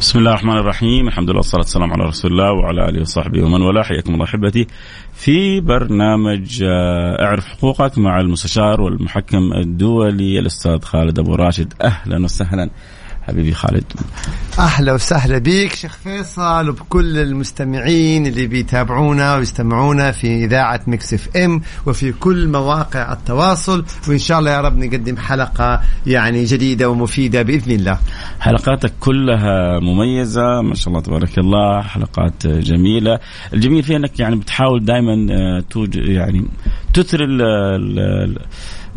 بسم الله الرحمن الرحيم الحمد لله والصلاة والسلام على رسول الله وعلى آله وصحبه ومن والاه حياكم الله أحبتي في برنامج اعرف حقوقك مع المستشار والمحكم الدولي الأستاذ خالد أبو راشد أهلا وسهلا حبيبي خالد. أهلا وسهلا بك شيخ فيصل وبكل المستمعين اللي بيتابعونا ويستمعونا في إذاعة مكس إف إم وفي كل مواقع التواصل. وإن شاء الله يا رب نقدم حلقة يعني جديدة ومفيدة بإذن الله. حلقاتك كلها مميزة ما شاء الله تبارك الله حلقات جميلة. الجميل فيها أنك يعني بتحاول دائما آه، توج يعني تثري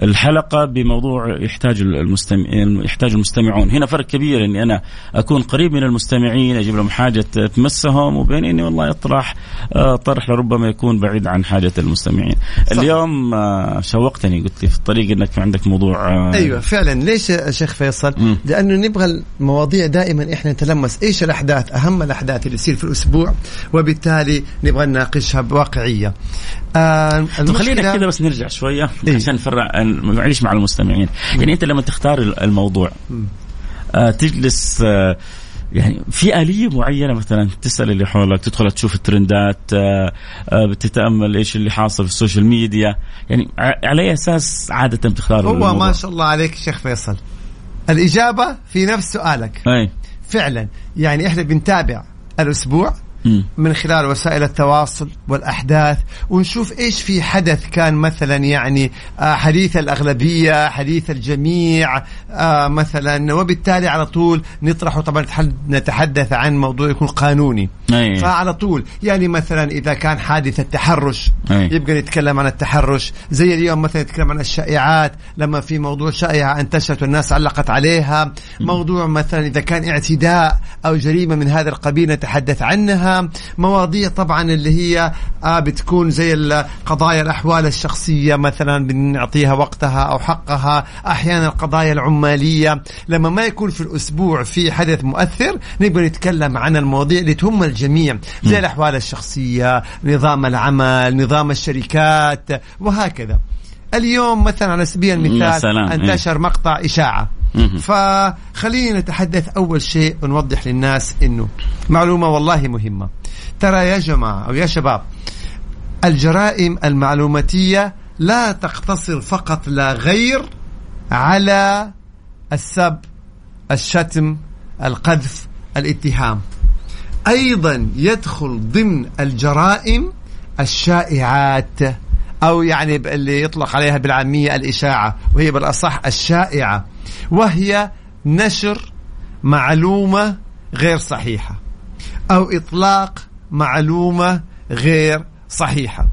ال- ال- الحلقة بموضوع يحتاج المستمع يحتاج المستمعون هنا فرق كبير إني أنا أكون قريب من المستمعين أجيب لهم حاجة تمسهم وبين إني والله اطرح آه، طرح لربما يكون بعيد عن حاجة المستمعين صح. اليوم آه، شوقتني قلت لي في الطريق إنك عندك موضوع آه، أيوه فعلا ليش يا شيخ فيصل؟ مم. لأنه نبغى المواضيع دائما إحنا نتلمس إيش الأحداث أهم الأحداث اللي تصير في الأسبوع وبالتالي نبغى نناقشها بواقعية. آه طب خلينا كذا بس نرجع شوية إيه. عشان نفرع معليش مع المستمعين يعني أنت لما تختار الموضوع آه تجلس آه يعني في آلية معينة مثلا تسأل اللي حولك تدخل تشوف الترندات آه آه بتتأمل إيش اللي حاصل في ال social media يعني على أي أساس عادة بتختار هو الموضوع؟ ما شاء الله عليك شيخ فيصل. الإجابة في نفس سؤالك. أي فعلا يعني إحنا بنتابع الأسبوع مم. من خلال وسائل التواصل والأحداث ونشوف إيش في حدث كان مثلا يعني آه، حديث الأغلبية حديث الجميع آه، مثلا وبالتالي على طول نطرح طبعا نتح- نتحدث عن موضوع يكون قانوني. أي. فعلى طول يعني مثلا إذا كان حادث التحرش أي. يبقى نتكلم عن التحرش. زي اليوم مثلا نتكلم عن الشائعات لما في موضوع شائعة انتشرت والناس علقت عليها. موضوع مثلا إذا كان اعتداء أو جريمة من هذا القبيل نتحدث عنها. مواضيع طبعا اللي هي آه بتكون زي قضايا الأحوال الشخصية مثلا بنعطيها وقتها أو حقها. أحيانا القضايا العمالية. لما ما يكون في الأسبوع في حدث مؤثر نبغى نتكلم عن المواضيع اللي تهم الجميع. زي الأحوال الشخصية نظام العمل نظام الشركات وهكذا. اليوم مثلا على سبيل المثال إيه. أنتشر مقطع إشاعة. مهم. فخلينا نتحدث أول شيء ونوضح للناس إنه معلومة والله مهمة. ترى يا جماعة أو يا شباب الجرائم المعلوماتية لا تقتصر فقط لا غير على السب الشتم القذف الاتهام. أيضا يدخل ضمن الجرائم الشائعات. أو يعني اللي يطلق عليها بالعامية الإشاعة وهي بالأصح الشائعة وهي نشر معلومة غير صحيحة أو إطلاق معلومة غير صحيحة.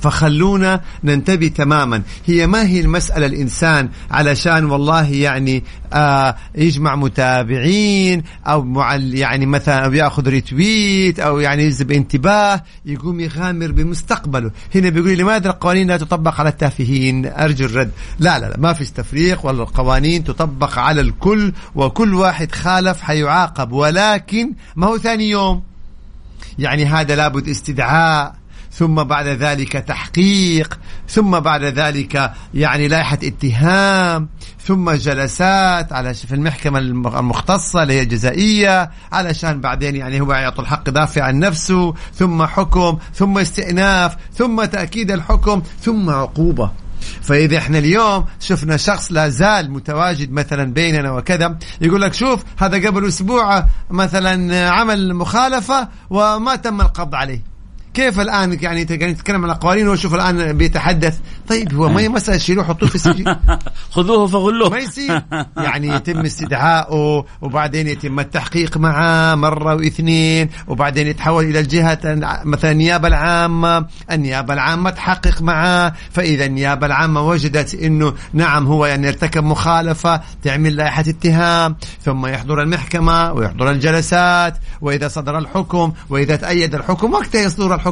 فخلونا ننتبه تماما. هي ما هي المسألة الإنسان علشان والله يعني آه يجمع متابعين أو معل يعني مثلا أو يأخذ ريتويت أو يعني يجذب انتباه يقوم يغامر بمستقبله. هنا بيقول لماذا القوانين لا تطبق على التافهين؟ أرجو الرد. لا لا, لا ما فيش تفريق ولا القوانين تطبق على الكل وكل واحد خالف حيعاقب ولكن ما هو ثاني يوم. يعني هذا لابد استدعاء. ثم بعد ذلك تحقيق ثم بعد ذلك يعني لائحة اتهام ثم جلسات على في المحكمة الم- المختصة اللي هي الجزائية علشان بعدين يعني هو يعطي الحق يدافع عن نفسه ثم حكم ثم استئناف ثم تأكيد الحكم ثم عقوبة. فإذا إحنا اليوم شفنا شخص لا زال متواجد مثلا بيننا وكذا يقول لك شوف هذا قبل أسبوع مثلا عمل مخالفة وما تم القبض عليه. كيف الآن يعني إنت قاعد تتكلم عن القوانين وشوف الآن بيتحدث؟ طيب هو ما هي مساله شيلوه حطوه في السجن. خذوه فغلوه. ما يصير. يعني يتم استدعائه وبعدين يتم التحقيق معاه مرة واثنين وبعدين يتحول إلى الجهة مثلا النيابة العامة. النيابة العامة تحقق معاه فإذا النيابة العامة وجدت أنه نعم هو يعني ارتكب مخالفة تعمل لائحة اتهام ثم يحضر المحكمة ويحضر الجلسات وإذا صدر الحكم وإذا تأيد الحكم وقتها يصدر الحكم.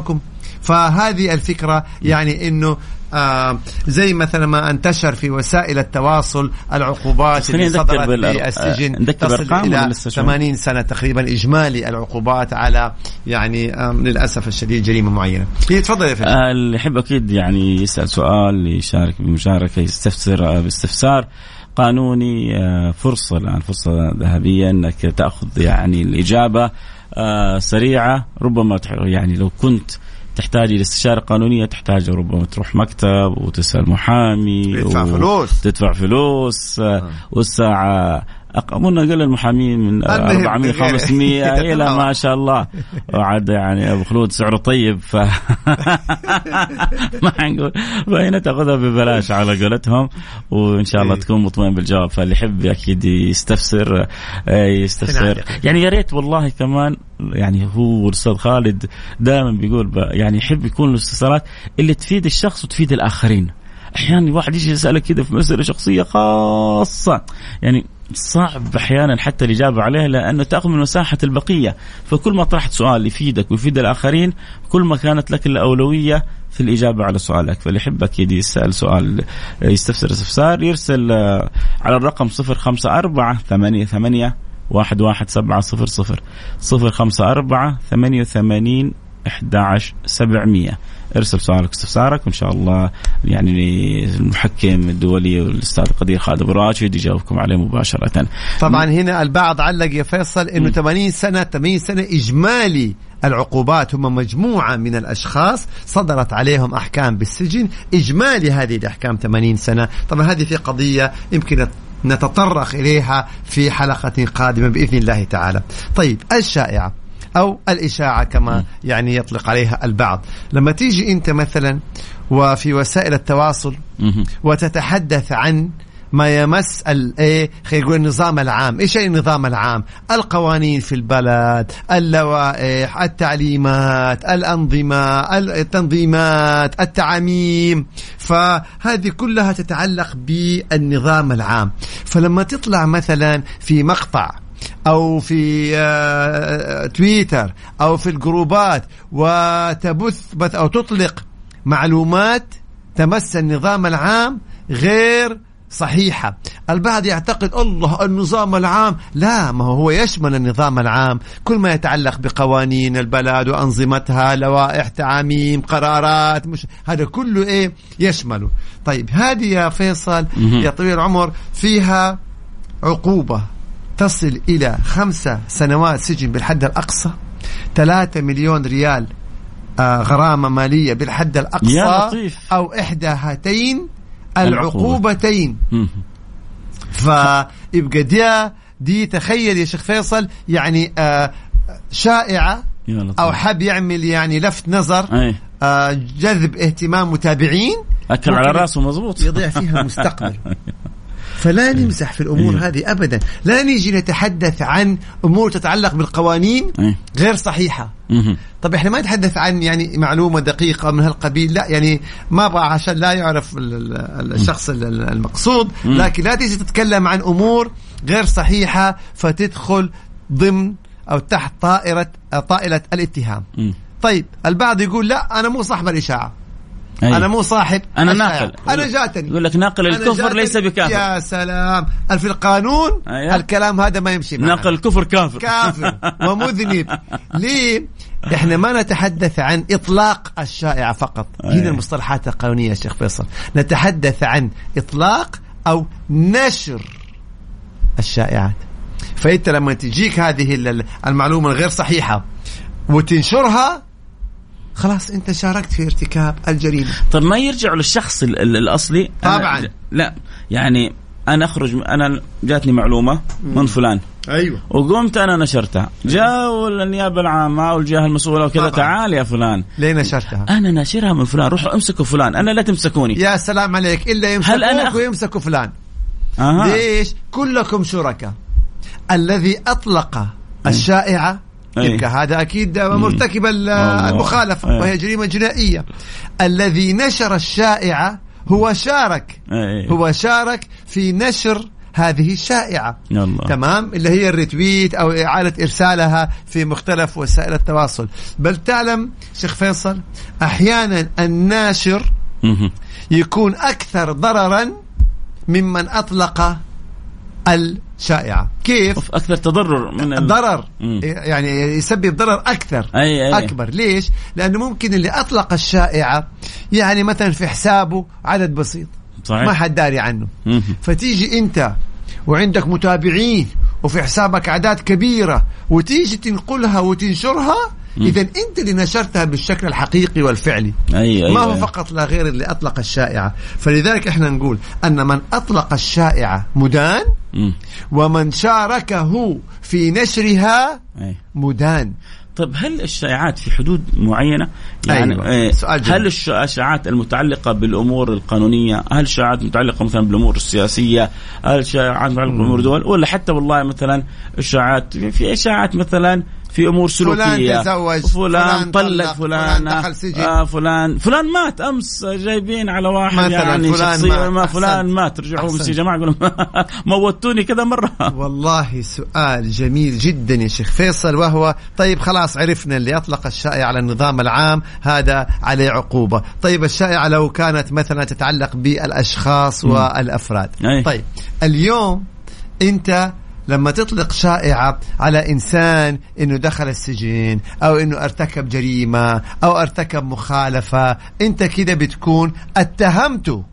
فهذه الفكرة يعني أنه آه زي مثلا ما انتشر في وسائل التواصل العقوبات اللي صدرت في السجن آه، تصل إلى لسه شوي؟ 80 سنة تقريبا إجمالي العقوبات على يعني آم، للأسف الشديد جريمة معينة. هي تفضل يا فندم. آه، اللي يحب أكيد يعني يسأل سؤال يشارك بمشاركه يستفسر آه، باستفسار قانوني آه، فرصة الآن فرصة ذهبية إنك تأخذ يعني الإجابة آه، سريعة ربما يعني لو كنت تحتاج إلى استشارة قانونية تحتاج ربما تروح مكتب وتسأل محامي تدفع فلوس تدفع فلوس آه. والساعة اظن أقل المحامين من 400 500 إلى ما شاء الله. وعاد يعني أبو خلود سعره طيب ف ما نقول. فهنا تاخذها ببلاش على قولتهم وإن شاء الله إيه. تكون مطمئن بالجواب. فاللي يحب أكيد يستفسر آه، يستفسر. يعني يا ريت والله كمان يعني هو الاستاذ خالد دائما بيقول يعني يحب يكون الاستفسارات اللي تفيد الشخص وتفيد الآخرين. أحيانا الواحد يجي يسالك كذا في مسألة شخصية خاصة. يعني صعب أحيانا حتى الإجابة عليها لأنه تأخذ من مساحة البقية، فكل ما طرحت سؤال يفيدك ويفيد الآخرين كل ما كانت لك الأولوية في الإجابة على سؤالك، فاللي يحبك يدي يسأل سؤال يستفسر استفسار يرسل آه، على الرقم 054 88 054 88 11700 ارسل سؤالك واستفسارك وإن شاء الله يعني المحكم الدولي والأستاذ قدير خالد أبو راشد يجاوبكم عليه مباشرة. طبعا هنا البعض علق يا فيصل إنه 80 سنة 80 سنة إجمالي العقوبات هم مجموعة من الأشخاص صدرت عليهم أحكام بالسجن. إجمالي هذه الأحكام 80 سنة. طبعا هذه في قضية يمكن نتطرق إليها في حلقة قادمة بإذن الله تعالى. طيب الشائعة. أو الإشاعة كما يعني يطلق عليها البعض. لما تيجي أنت مثلا وفي وسائل التواصل وتتحدث عن ما يمس الايه خلينا نقول النظام العام، إيش النظام العام؟ القوانين في البلد، اللوائح، التعليمات، الأنظمة، التنظيمات، التعاميم، فهذه كلها تتعلق بالنظام العام، فلما تطلع مثلا في مقطع أو في آه، تويتر أو في الجروبات وتبث بث أو تطلق معلومات تمس النظام العام غير صحيحة. البعض يعتقد الله النظام العام. لا ما هو يشمل النظام العام. كل ما يتعلق بقوانين البلد وأنظمتها لوائح تعاميم قرارات مش هذا كله إيه؟ يشمله طيب هذه يا فيصل يا طويل العمر فيها عقوبة. تصل إلى خمسة سنوات سجن بالحد الأقصى ثلاثة مليون ريال آه غرامة مالية بالحد الأقصى. أو إحدى هاتين العقوبتين. فيبقى دي دي تخيل يا شيخ فيصل يعني آه شائعة أو حب يعمل يعني لفت نظر آه جذب اهتمام متابعين. أكل على راسه مزبوط يضيع فيها مستقبل فلا نمزح في الأمور إيه. هذه ابدا. لا نيجي نتحدث عن أمور تتعلق بالقوانين إيه. غير صحيحة. طب إحنا ما نتحدث عن يعني معلومة دقيقة من هالقبيل لا يعني ما أبغى عشان لا يعرف الشخص المقصود لكن لا تيجي تتكلم عن أمور غير صحيحة فتدخل ضمن أو تحت طائره طائلة الاتهام. طيب البعض يقول لا أنا مو صاحب الإشاعة. أيه. أنا مو صاحب أنا ناقل. أنا جاتني. يقول لك ناقل الكفر ليس بكافر. يا سلام. في القانون أيه. الكلام هذا ما يمشي معنا. ناقل الكفر كافر. كافر ومذنب. ليه؟ إحنا ما نتحدث عن إطلاق الشائعة فقط. أيه. هنا المصطلحات القانونية يا شيخ فيصل. نتحدث عن إطلاق أو نشر الشائعات. فإنت لما تجيك هذه المعلومة الغير صحيحة وتنشرها خلاص انت شاركت في ارتكاب الجريمة. طيب ما يرجعوا للشخص الأصلي؟ طبعا. لا يعني أنا أخرج أنا جاتني معلومة من فلان. أيوه. وقمت أنا نشرتها. جاء النيابة العامة أو الجهه المسؤولة وكذا تعال يا فلان. ليه نشرتها؟ أنا ناشرها من فلان. روحوا امسكوا فلان. أنا لا تمسكوني. يا سلام عليك. إلا يمسكوك هل أنا أخ... ويمسكوا فلان. أه. ليش؟ كلكم شركاء. الذي أطلق الشائعة يبقى هذا أكيد مرتكب المخالفة وهي جريمة جنائية. الذي نشر الشائعة هو شارك. هو شارك في نشر هذه الشائعة. الله. تمام؟ اللي هي الريتويت أو إعادة إرسالها في مختلف وسائل التواصل. بل تعلم شيخ فيصل أحيانا الناشر يكون أكثر ضررا ممن أطلق الشائعة. كيف؟ أكثر تضرر من ضرر. يعني يسبب ضرر أكثر. أي أي. أكبر. ليش؟ لأنه ممكن اللي أطلق الشائعة يعني مثلا في حسابه عدد بسيط. صحيح. ما حد داري عنه. مم. فتيجي أنت وعندك متابعين وفي حسابك اعداد كبيرة وتيجي تنقلها وتنشرها اذا أنت اللي نشرتها بالشكل الحقيقي والفعلي أي ما هو فقط لا غير اللي أطلق الشائعة فلذلك إحنا نقول أن من أطلق الشائعة مدان. ومن شاركه في نشرها. مدان طيب هل الشائعات في حدود معينة؟ يعني أيوة. جميل. هل الش- الشائعات المتعلقة بالأمور القانونية؟ هل الشائعات المتعلقة مثلا بالأمور السياسية؟ هل الشائعات متعلقه بالأمور الدول؟ ولا حتى والله مثلا الشائعات في اشاعات مثلا في أمور سلوكية تزوج، فلان فلان طلق فلان فلان دخل سجن. آه فلان فلان مات أمس جايبين على واحد مثلاً يعني فلان شخصية مات. ما فلان. مات رجعوا أحسنت. يا جماعة يقولوا موتوني كذا مرة والله سؤال جميل جدا يا شيخ فيصل وهو طيب خلاص عرفنا اللي أطلق الشائعة على النظام العام هذا عليه عقوبة طيب الشائعة لو كانت مثلا تتعلق بالأشخاص والأفراد أي. طيب اليوم أنت لما تطلق شائعة على إنسان أنه دخل السجن أو أنه ارتكب جريمة أو ارتكب مخالفة أنت كده بتكون اتهمته.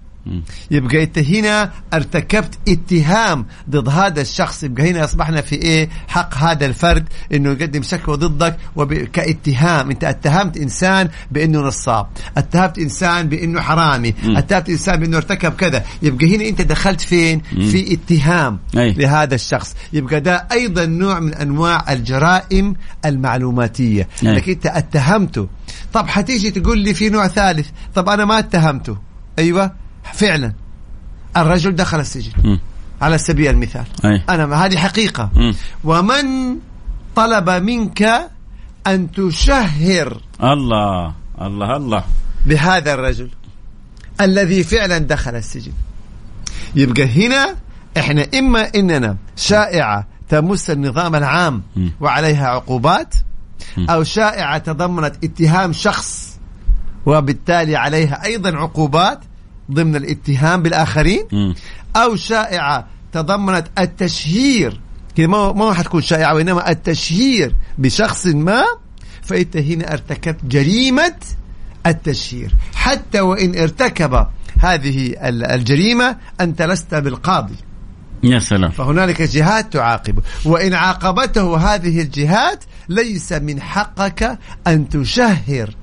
يبقى إنت هنا ارتكبت اتهام ضد هذا الشخص. يبقى هنا أصبحنا في إيه؟ حق هذا الفرد إنه يقدم شكوى ضدك وب... كاتهام. إنت اتهمت إنسان بإنه نصاب. اتهمت إنسان بإنه حرامي. مم. اتهمت إنسان بإنه ارتكب كذا. يبقى هنا إنت دخلت فين؟ في اتهام أي. لهذا الشخص. يبقى ده أيضا نوع من أنواع الجرائم المعلوماتية. أي. انك إنت اتهمته. طب حتيجي تقول لي في نوع ثالث. طب أنا ما اتهمته. أيوه. فعلا الرجل دخل السجن مم. على سبيل المثال أي. أنا هذه حقيقة مم. ومن طلب منك أن تشهر الله الله الله بهذا الرجل الذي فعلا دخل السجن يبقى هنا إحنا إما إننا شائعة تمس النظام العام مم. وعليها عقوبات أو شائعة تضمنت اتهام شخص وبالتالي عليها أيضا عقوبات ضمن الاتهام بالآخرين مم. أو شائعة تضمنت التشهير. كده ما ما حتكون شائعة وإنما التشهير بشخص ما فإنت هنا ارتكبت جريمة التشهير. حتى وإن ارتكب هذه ال- الجريمة أنت لست بالقاضي. يا سلام. فهنالك جهات تعاقبه وإن عاقبته هذه الجهات ليس من حقك أن تشهر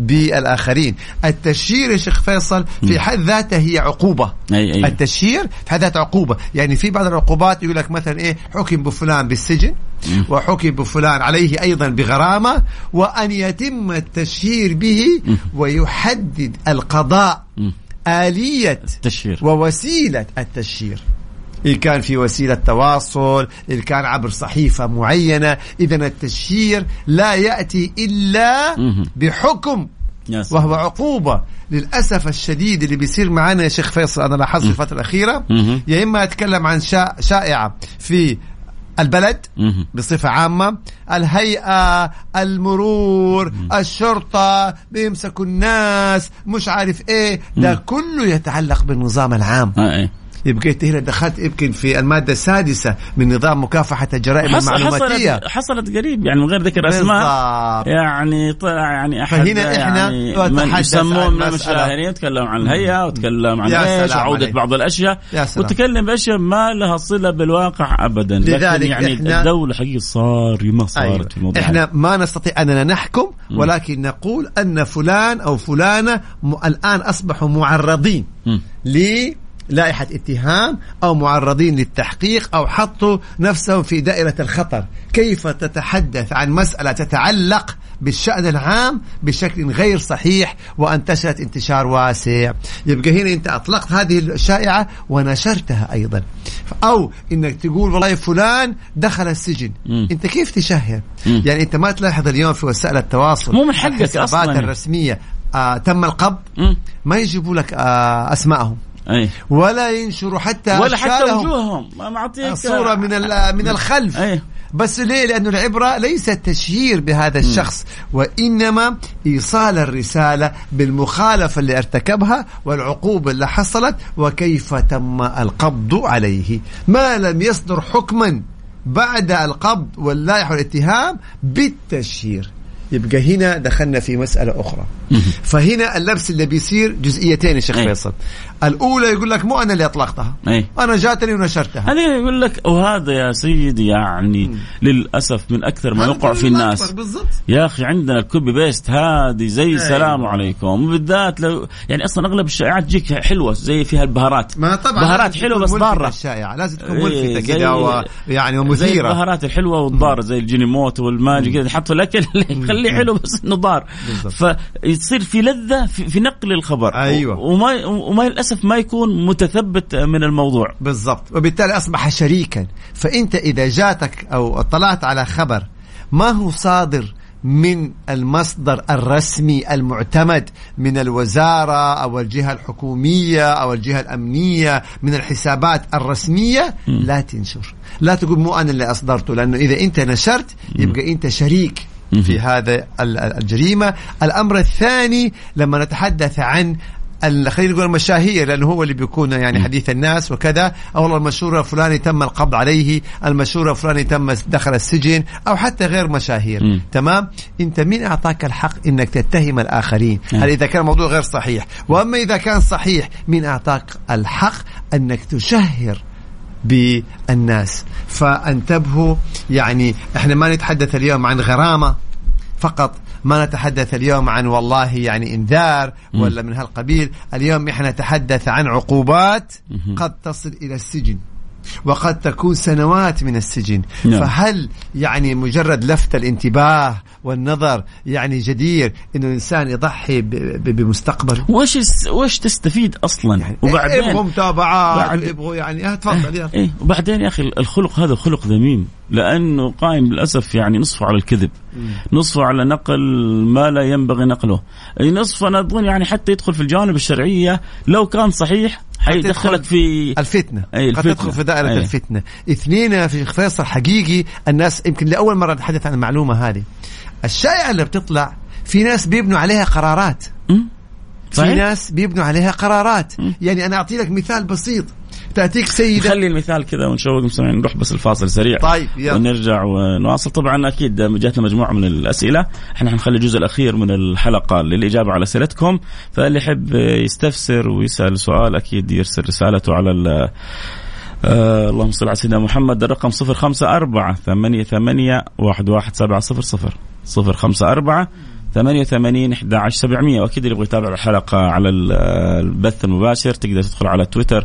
بالآخرين. التشهير يا شيخ فيصل في حد ذاته هي عقوبة. أي أي. التشهير في حد ذاته عقوبة. يعني في بعض العقوبات يقول لك مثلا إيه حكم بفلان بالسجن وحكم بفلان عليه أيضا بغرامة وأن يتم التشهير به ويحدد القضاء. آلية تشهير ووسيلة التشهير إن كان في وسيلة تواصل إن كان عبر صحيفة معينة إذا التشهير لا يأتي إلا. بحكم. وهو عقوبة للأسف الشديد اللي بيصير معنا يا شيخ فيصل أنا لاحظت في الفترة الأخيرة. يا إما أتكلم عن شا- شائعة في البلد. بصفة عامة الهيئة المرور الشرطة بيمسكوا الناس مش عارف إيه ده كله يتعلق بالنظام العام انت هنا دخلت يمكن في المادة السادسة من نظام مكافحة الجرائم حصل المعلوماتية حصلت حصلت قريب يعني من غير ذكر أسماء. يعني طلع يعني أحد فهنا إحنا يعني من عن من. المشاهيرين تكلم عن الهيئه وتكلم عن إيش عودة عليك. بعض الأشياء. وتكلم بأشياء ما لها صلة بالواقع ابدا لكن لذلك يعني إحنا- الدولة حقيقة صارمه صارت أيوة. في الموضوع إحنا ما نستطيع أننا نحكم ولكن نقول أن فلان أو فلانة. الآن أصبحوا معرضين مم. للائحه اتهام أو معرضين للتحقيق أو حطوا نفسهم في دائرة الخطر، كيف تتحدث عن مسألة تتعلق بالشأن العام بشكل غير صحيح وانتشرت انتشار واسع، يبقى هنا أنت أطلقت هذه الشائعة ونشرتها أيضا. أو إنك تقول والله فلان دخل السجن، مم. أنت كيف تشهر؟ مم. يعني أنت ما تلاحظ اليوم في وسائل التواصل مو من حقك أصلاً. الرسمية آه تم القبض. ما يجيبوا لك آه اسمائهم أي. ولا ينشروا حتى ولا حتى. وجوههم. ما معطيك صورة من ال- من الخلف. أي. بس ليه؟ لأنه العبرة ليست تشهير بهذا الشخص وإنما إيصال الرسالة بالمخالفة اللي ارتكبها والعقوبة اللي حصلت وكيف تم القبض عليه. ما لم يصدر حكما بعد القبض واللائحة والاتهام بالتشهير. يبقى هنا دخلنا في مسألة أخرى. فهنا اللبس اللي بيصير جزئيتين يا شيخ أي. فيصل. الأولى يقول لك مو أنا اللي أطلقتها. أي. أنا جاتني ونشرتها. هذه يقول لك وهذا يا سيدي يعني للأسف من أكثر ما يقع في الناس. بالضبط. يا أخي عندنا ال copy paste هذه زي. السلام عليكم. وبالذات لو يعني أصلا أغلب الشائعات تجيك حلوة زي فيها البهارات. ما طبعا بهارات حلوة بس ملفتة ضاره الشائعة. لازم تكون ملفتة زي- كذا و... يعني زي ومثيرة البهارات الحلوة والضاره زي الأجينوموتو والماجي كذا. تحط في الاكل يخليه حلو بس إنه ضار بالضبط. فيصير في لذة في, في نقل الخبر. أيوة. وما وما للأسف ما يكون متثبت من الموضوع. بالضبط. وبالتالي أصبح شريكا. فأنت إذا جاتك أو اطلعت على خبر ما هو صادر من المصدر الرسمي المعتمد من الوزارة أو الجهة الحكومية أو الجهة الأمنية من الحسابات الرسمية؟ لا تنشر. لا تقول مو أنا اللي أصدرته لأنه إذا أنت نشرت يبقى أنت شريك في هذا ال- ال- الجريمة. الأمر الثاني لما نتحدث عن خلينا نقول المشاهير لأنه هو اللي بيكون يعني حديث الناس وكذا. أو والله المشهور الفلاني تم القبض عليه المشهور الفلاني تم دخل السجن أو حتى غير مشاهير. مم. تمام؟ أنت مين أعطاك الحق إنك تتهم الآخرين؟ نعم. هذا إذا كان الموضوع غير صحيح؟ وأما إذا كان صحيح مين أعطاك الحق إنك تشهر بالناس؟ فانتبهوا يعني إحنا ما نتحدث اليوم عن غرامة فقط ما نتحدث اليوم عن والله يعني إنذار ولا من هالقبيل. اليوم إحنا نتحدث عن عقوبات قد تصل إلى السجن. وقد تكون سنوات من السجن. نعم. فهل يعني مجرد لفت الانتباه والنظر يعني جدير إنه الإنسان يضحي بمستقبله وش وش تستفيد أصلا؟ يعني وبعدين يبغوا متابعات بعد- يبغوا يعني آه تفضل يلا. إيه وبعدين يا أخي الخلق هذا خلق ذميم لأنه قائم للأسف يعني نصفه على الكذب نصفه على نقل ما لا ينبغي نقله. أي نصف أنا اظن يعني حتى يدخل في الجوانب الشرعية لو كان صحيح حيدخلك في الفتنة. أي قد الفتنة. تدخل في دائرة أي. الفتنة. اثنين شيخ فيصل حقيقي الناس يمكن لأول مرة نتحدث عن المعلومة هذه. الشائعة اللي بتطلع في ناس بيبنوا عليها قرارات. أمم؟ في ناس بيبنوا عليها قرارات. يعني أنا أعطي لك مثال بسيط. تأتيك سيدة. خلي المثال كذا ونشوق المستمعين نروح بس الفاصل سريع. طيب يلا. ونرجع ونواصل. طبعا أكيد جاتنا مجموعة من الأسئلة. إحنا حنخلي الجزء الأخير من الحلقة للإجابة على أسئلتكم. فاللي يحب يستفسر ويسأل سؤال أكيد يرسل رسالته على ال آه اللهم صل على سيدنا محمد. الرقم 054 ثمانية ثمانية واحد واحد سبعة صفر صفر صفر خمسة أربعة ثمانية وثمانين أحد عشر سبعمية. وأكيد اللي يبغى يتابع الحلقة على ال- البث المباشر تقدر تدخل على تويتر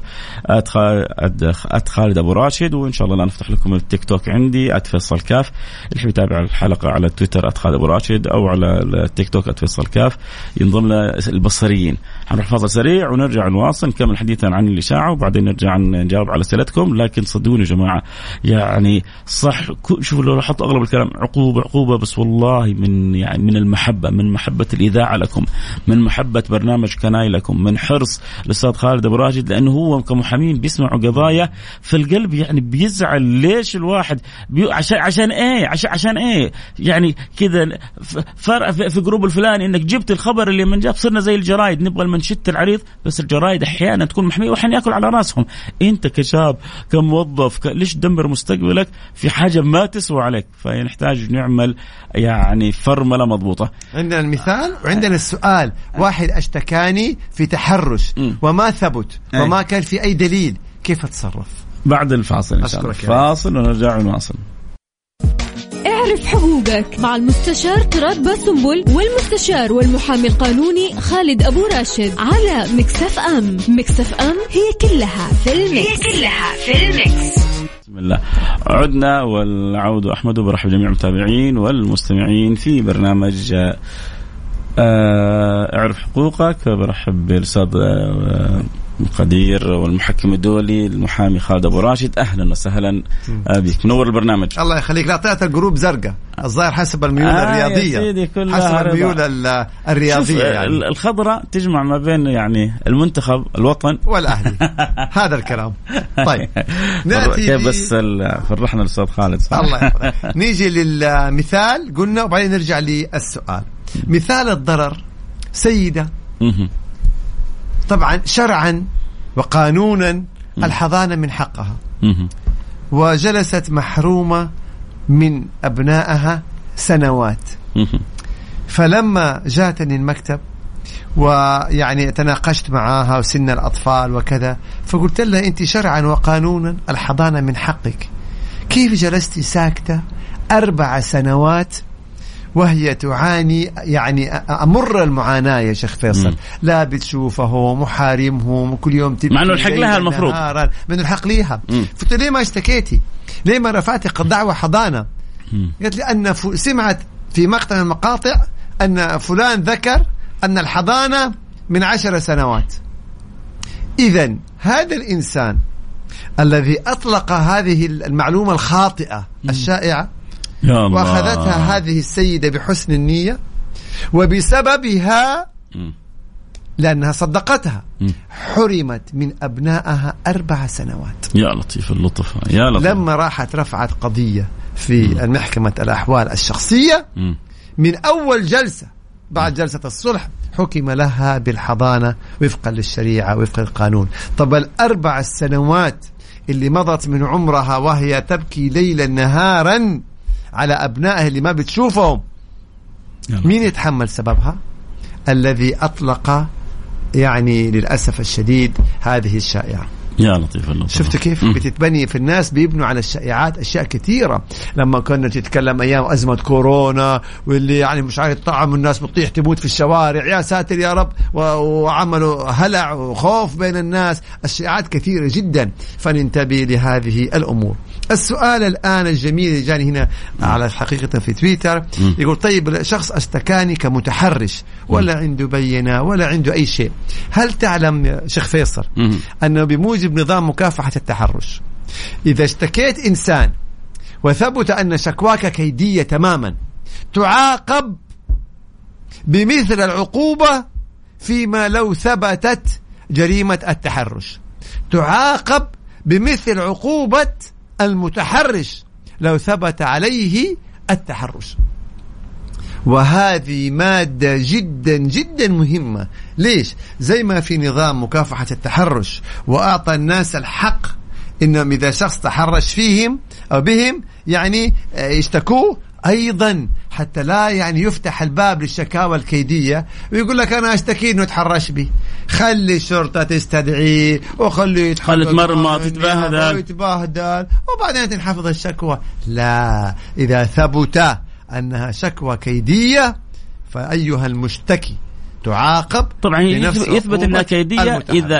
خالد أبو راشد وإن شاء الله لا نفتح لكم التيك توك عندي فيصل كاف. اللي يحب يتابع الحلقة على تويتر خالد أبو راشد أو على التيك توك فيصل كاف ينضم البصريين. حنروح فاصل سريع ونرجع نواصل نكمل حديثا عن الإشاعة وبعدين نرجع نجاوب على أسئلتكم. لكن صدقوني يا جماعة يعني صح شوفوا لو لاحظت أغلب الكلام عقوبة عقوبة بس والله من يعني من المحبة من محبة الإذاعة لكم من محبة برنامج Can I لكم من حرص الأستاذ خالد أبو راشد لأنه هو كمحامين بيسمعوا قضايا في القلب يعني بيزعل ليش الواحد بي عشان عشان إيه؟ عشان عشان إيه؟ يعني كذا فرق في في group الفلاني إنك جبت الخبر اللي من جاب صرنا زي الجرايد نبغى المنشط العريض بس الجرايد أحيانا تكون محمية واحيانا ياكل على راسهم. أنت كشاب كموظف ك... ليش تدمر مستقبلك؟ في حاجة ما تسوى عليك. فنحتاج نعمل يعني فرمله مضبوطة. عندنا المثال وعندنا السؤال. واحد أشتكاني في تحرش. وما ثبت أي. وما كان في أي دليل. كيف أتصرف؟ بعد الفاصل إن شاء الله. فاصل ونرجع ونواصل اعرف حقوقك مع المستشار تراد باسنبل والمستشار والمحامي القانوني خالد أبو راشد على مكس إف إم. مكس إف إم هي كلها في ال mix هي كلها في ال mix بسم الله. عدنا والعود أحمد وبرحب جميع المتابعين والمستمعين في برنامج آه، آه، اعرف حقوقك برحب بالأستاذ آه، قدير والمحكم الدولي المحامي خالد أبو راشد. أهلا وسهلا. آه، بك منور البرنامج. الله يخليك. لا طلعت ال group زرقاء. الظاهر حسب الميول آه يا الرياضية. سيدي حسب. الميول ال- شوف الرياضية آه، يعني. الخضراء تجمع ما بين يعني المنتخب الوطن. والأهلي. هذا الكلام. طيب. نأتي كيف بس فرحنا الأستاذ خالد صح؟ الله يحفظك. نيجي للمثال. قلنا وبعدين نرجع للسؤال. مثال الضرر سيدة مهم. طبعا شرعا وقانونا الحضانة من حقها. وجلست محرومة من أبنائها سنوات. فلما جاتني المكتب ويعني تناقشت معاها وسن الأطفال وكذا فقلت لها أنت شرعا وقانونا الحضانة من حقك كيف جلستي ساكتة أربع سنوات وهي تعاني يعني أمر المعاناة يا شيخ فيصل مم. لا بتشوفهم وحارمهم وكل يوم تبكي مع إنه الحق لها المفروض. من الحق ليها مم. قلت ليه ما اشتكيتي ليه ما رفعتي دعوة حضانة مم. قالت لي ف- سمعت في مقطع من المقاطع أن فلان ذكر أن الحضانة من عشر سنوات إذا هذا الإنسان الذي أطلق هذه المعلومة الخاطئة الشائعة يا الله. وأخذتها هذه السيدة بحسن النية وبسببها مم. لأنها صدقتها. حرمت من أبنائها أربع سنوات. يا لطيف اللطف يا لطيف. لما راحت رفعت قضية في المحكمة الأحوال الشخصية. مم. من أول جلسة بعد جلسة الصلح حكم لها بالحضانة وفقا للشريعة وفقا للقانون. طب الأربع السنوات اللي مضت من عمرها وهي تبكي ليلا نهارا على أبنائها اللي ما بتشوفهم. لطيف. مين يتحمل سببها؟ الذي أطلق يعني للأسف الشديد هذه الشائعة. يا لطيف اللطف شفت كيف. بتتبني في الناس بيبنوا على الشائعات أشياء كثيرة. لما كنا تتكلم أيام أزمة كورونا واللي يعني مش عارف طعم الناس بتطيح تموت في الشوارع يا ساتر يا رب وعملوا هلع وخوف بين الناس. الشائعات كثيرة جدا. فننتبه لهذه الأمور. السؤال الآن الجميل اللي جاني هنا على حقيقة في تويتر. يقول طيب شخص اشتكاني كمتحرش ولا عنده بينة ولا عنده أي شيء. هل تعلم شيخ فيصل مم. أنه بموجب نظام مكافحة التحرش. إذا اشتكيت إنسان وثبت أن شكواك كيدية تماما تعاقب بمثل العقوبة فيما لو ثبتت جريمة التحرش. تعاقب بمثل عقوبة المتحرش لو ثبت عليه التحرش. وهذه مادة جدا جدا مهمة ليش؟ زي ما في نظام مكافحة التحرش وأعطى الناس الحق إنهم إذا شخص تحرش فيهم أو بهم يعني آه، يشتكوه أيضا حتى لا يعني يفتح الباب للشكاوى الكيدية ويقول لك أنا أشتكي إنه تحرش بي خلي الشرطة تستدعيه وخليه يتحقق خلي يتمرمط، معه يتبهدل. يتبهدل وبعدين تنحفظ الشكوى لا إذا ثبت أنها شكوى كيدية فأيها المشتكي تعاقب طبعا يثبت, أنها كيدية. اذا إذا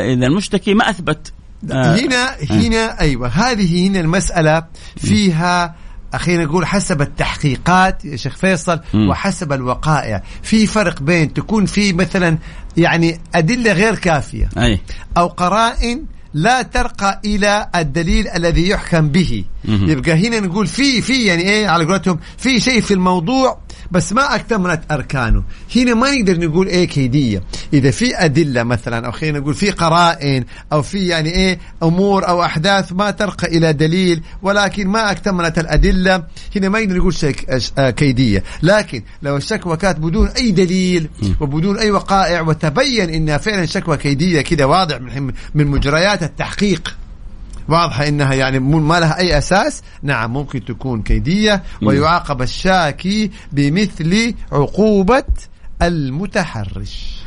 إذا المشتكي ما أثبت آه. هنا هنا أيوه هذه هنا المسألة فيها خلينا نقول حسب التحقيقات يا شيخ فيصل. وحسب الوقائع في فرق بين تكون في مثلا يعني أدلة غير كافية أي أو قرائن لا ترقى إلى الدليل الذي يحكم به. يبقى هنا نقول في في يعني إيه على قولتهم في شيء في الموضوع بس ما اكتملت أركانه. هنا ما نقدر نقول إيه كيدية. إذا في أدلة مثلا أو خلينا نقول في قرائن أو في يعني إيه أمور أو أحداث ما ترقى إلى دليل ولكن ما اكتملت الأدلة هنا ما نقدر نقول شيء آه، كيدية. لكن لو الشكوى كانت بدون أي دليل وبدون أي وقائع وتبين إنها فعلا شكوى كيدية كده واضح من من مجريات التحقيق واضحة إنها يعني ما لها أي أساس. نعم ممكن تكون كيدية ويعاقب الشاكي بمثل عقوبة المتحرش.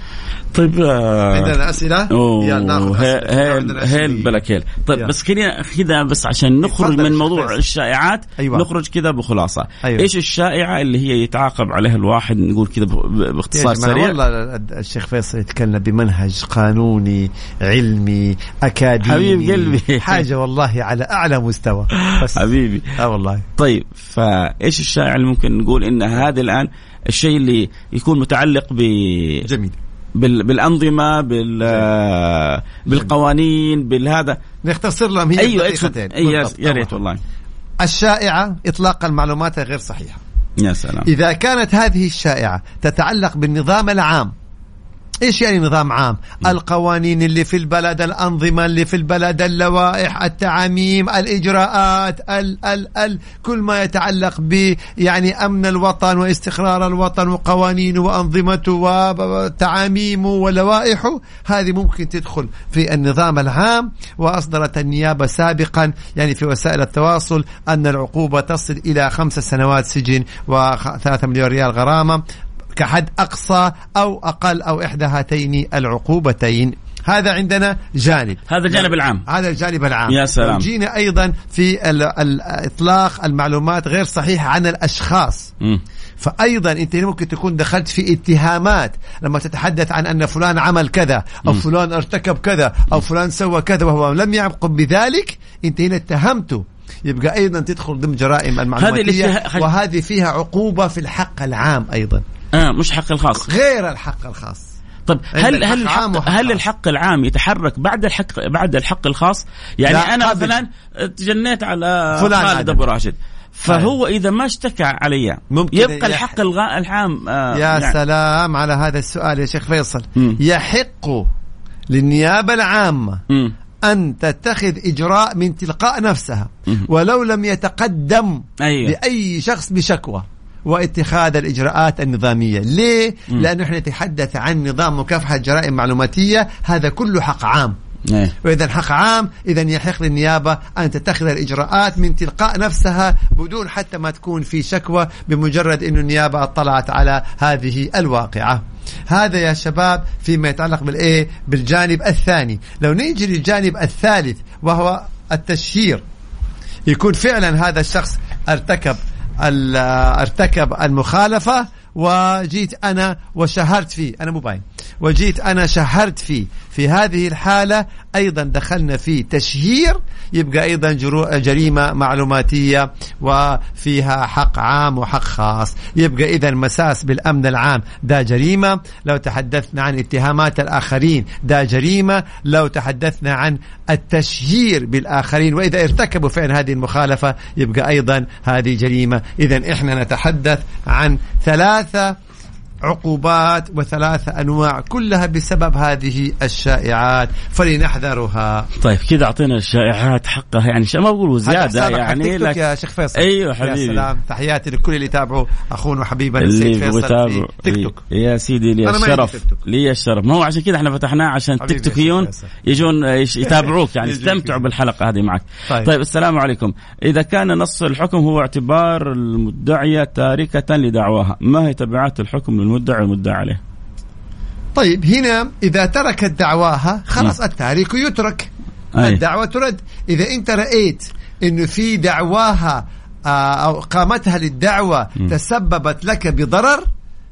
طيب آه، عندنا أسئلة يلا هيل هيل. بلا هيل طيب. بس خلينا كذا بس عشان نخرج من موضوع فيصل. الشائعات أيوة. نخرج كذا بخلاصة أيوة. إيش الشائعة اللي هي يتعاقب عليها الواحد نقول كذا باختصار سريع والله الشيخ فيصل يتكلم بمنهج قانوني علمي أكاديمي حبيب قلبي. حاجة والله على أعلى مستوى بس حبيبي آه والله طيب فإيش الشائعة اللي ممكن نقول إن هذا الآن الشيء اللي يكون متعلق ب جميل. بالأنظمة بال آه، بالقوانين بالهذا نختصر لهم هي أيوه بطريقتين. ادخل أي بالضبط. يا ريت. والله الشائعة إطلاق المعلومات غير صحيحة يا سلام إذا كانت هذه الشائعة تتعلق بالنظام العام إيش يعني نظام عام؟ القوانين اللي في البلد، الأنظمة اللي في البلد، اللوائح، التعاميم، الإجراءات، ال ال ال كل ما يتعلق ب يعني أمن الوطن واستقرار الوطن وقوانينه وأنظمته وتعاميمه ولوائحه، هذه ممكن تدخل في النظام العام وأصدرت النيابة سابقا يعني في وسائل التواصل أن العقوبة تصل إلى خمس سنوات سجن وثلاثة مليون ريال غرامة كحد أقصى أو أقل أو إحدى هاتين العقوبتين. هذا عندنا جانب. هذا الجانب العام. هذا الجانب العام. يا سلام. جينا أيضا في إطلاق المعلومات غير صحيحة عن الأشخاص. مم. فايضا أنت ممكن تكون دخلت في اتهامات. لما تتحدث عن أن فلان عمل كذا أو م. فلان ارتكب كذا أو فلان سوى كذا وهو لم يقم بذلك أنت هنا اتهمته يبقى أيضا تدخل ضمن جرائم المعلوماتية. الاتها- وهذه فيها عقوبة في الحق العام أيضا. آه مش حق الخاص غير الحق الخاص طيب هل هل الحق هل. الحق العام يتحرك بعد الحق بعد الحق الخاص؟ يعني أنا قبل. مثلا تجنيت على فلان خالد. أبو راشد فهو إذا ما اشتكى علي ممكن يبقى يح- الحق الغا العام آه يا يعني سلام على هذا السؤال يا شيخ فيصل مم. يحق للنيابة العامة مم. أن تتخذ إجراء من تلقاء نفسها. ولو لم يتقدم أيوة. لأي شخص بشكوى واتخاذ الإجراءات النظامية ليه؟ مم. لأنه إحنا نتحدث عن نظام مكافحة جرائم معلوماتية هذا كله حق عام إيه. وإذا حق عام إذا يحق للنيابة أن تتخذ الإجراءات من تلقاء نفسها بدون حتى ما تكون في شكوى بمجرد أن النيابة اطلعت على هذه الواقعة هذا يا شباب فيما يتعلق بالإيه بالجانب الثاني لو نيجي للجانب الثالث وهو التشهير يكون فعلا هذا الشخص ارتكب ارتكب المخالفة وجيت أنا وشهرت فيه. أنا مو باين. وجيت أنا شهرت فيه في هذه الحالة أيضا دخلنا في تشهير يبقى أيضا جريمة معلوماتية وفيها حق عام وحق خاص. يبقى إذا مساس بالأمن العام ده جريمة. لو تحدثنا عن اتهامات الآخرين ده جريمة. لو تحدثنا عن التشهير بالآخرين وإذا ارتكبوا فعلا هذه المخالفة يبقى أيضا هذه جريمة. إذا إحنا نتحدث عن ثلاثة عقوبات وثلاثة أنواع كلها بسبب هذه الشائعات فلنحذرها. طيب كذا أعطينا الشائعات حقها يعني ما حسابك على يعني لكن يا شيخ فيصل. يا حبيبي. سلام. تحياتي لكل اللي يتابعوا أخونا وحبيبنا اللي السيد فيصل في تيك توك. يا سيدي لي الشرف. لي الشرف. ما هو عشان كذا إحنا فتحناه عشان تيك توكيون يا. يجون يش- يتابعوك يعني يستمتعوا فيه. بالحلقة هذه معك. طيب. طيب السلام عليكم. إذا كان نص الحكم هو اعتبار المدعية تاركة لدعواها ما هي تبعات الحكم للمدعي والمدعى عليه. طيب هنا إذا تركت دعواها خلاص التاريخ يترك. أي. الدعوة ترد. إذا أنت رأيت أنه في دعواها آه، أو قامتها للدعوة تسببت لك بضرر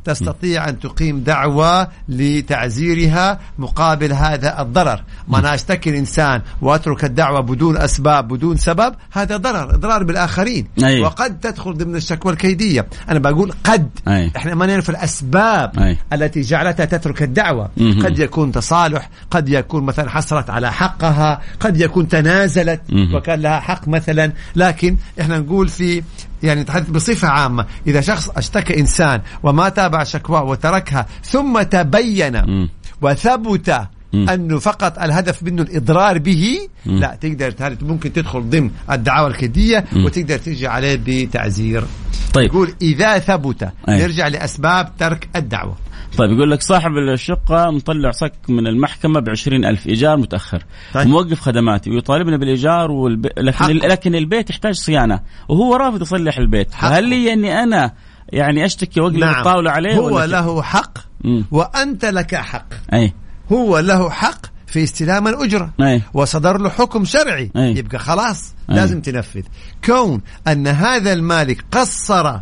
تستطيع أن تقيم دعوة لتعزيرها مقابل هذا الضرر ما أنا أشتكي الإنسان وأترك الدعوة بدون أسباب بدون سبب هذا ضرر إضرار بالآخرين أي. وقد تدخل ضمن الشكوى الكيدية أنا بقول قد أي. إحنا ما نعرف الأسباب أي. التي جعلتها تترك الدعوة مهم. قد يكون تصالح قد يكون مثلا حصلت على حقها قد يكون تنازلت مهم. وكان لها حق مثلا لكن إحنا نقول في يعني نتحدث بصفة عامة إذا شخص أشتكى إنسان وما تابع شكواه وتركها ثم تبين مم. وثبت مم. أنه فقط الهدف منه الإضرار به مم. لا تقدر ممكن تدخل ضمن الدعاوى الكيديه. وتقدر تيجي عليه بتعزير طيب يقول إذا ثبت أي. نرجع لأسباب ترك الدعوة طيب يقول لك صاحب الشقة مطلع صك من المحكمة بعشرين ألف إيجار متأخر طيب. موقف خدماتي ويطالبنا بالإيجار والب... لكن, حقه. لكن البيت يحتاج صيانة وهو رافض يصلح البيت. فهل لي أني أنا يعني أشتكي وأقلب نعم الطاولة عليه هو؟ له حق مم. وأنت لك حق أي هو له حق في استلام الأجرة أي وصدر له حكم شرعي أي. يبقى خلاص أي. لازم تنفذ كون أن هذا المالك قصر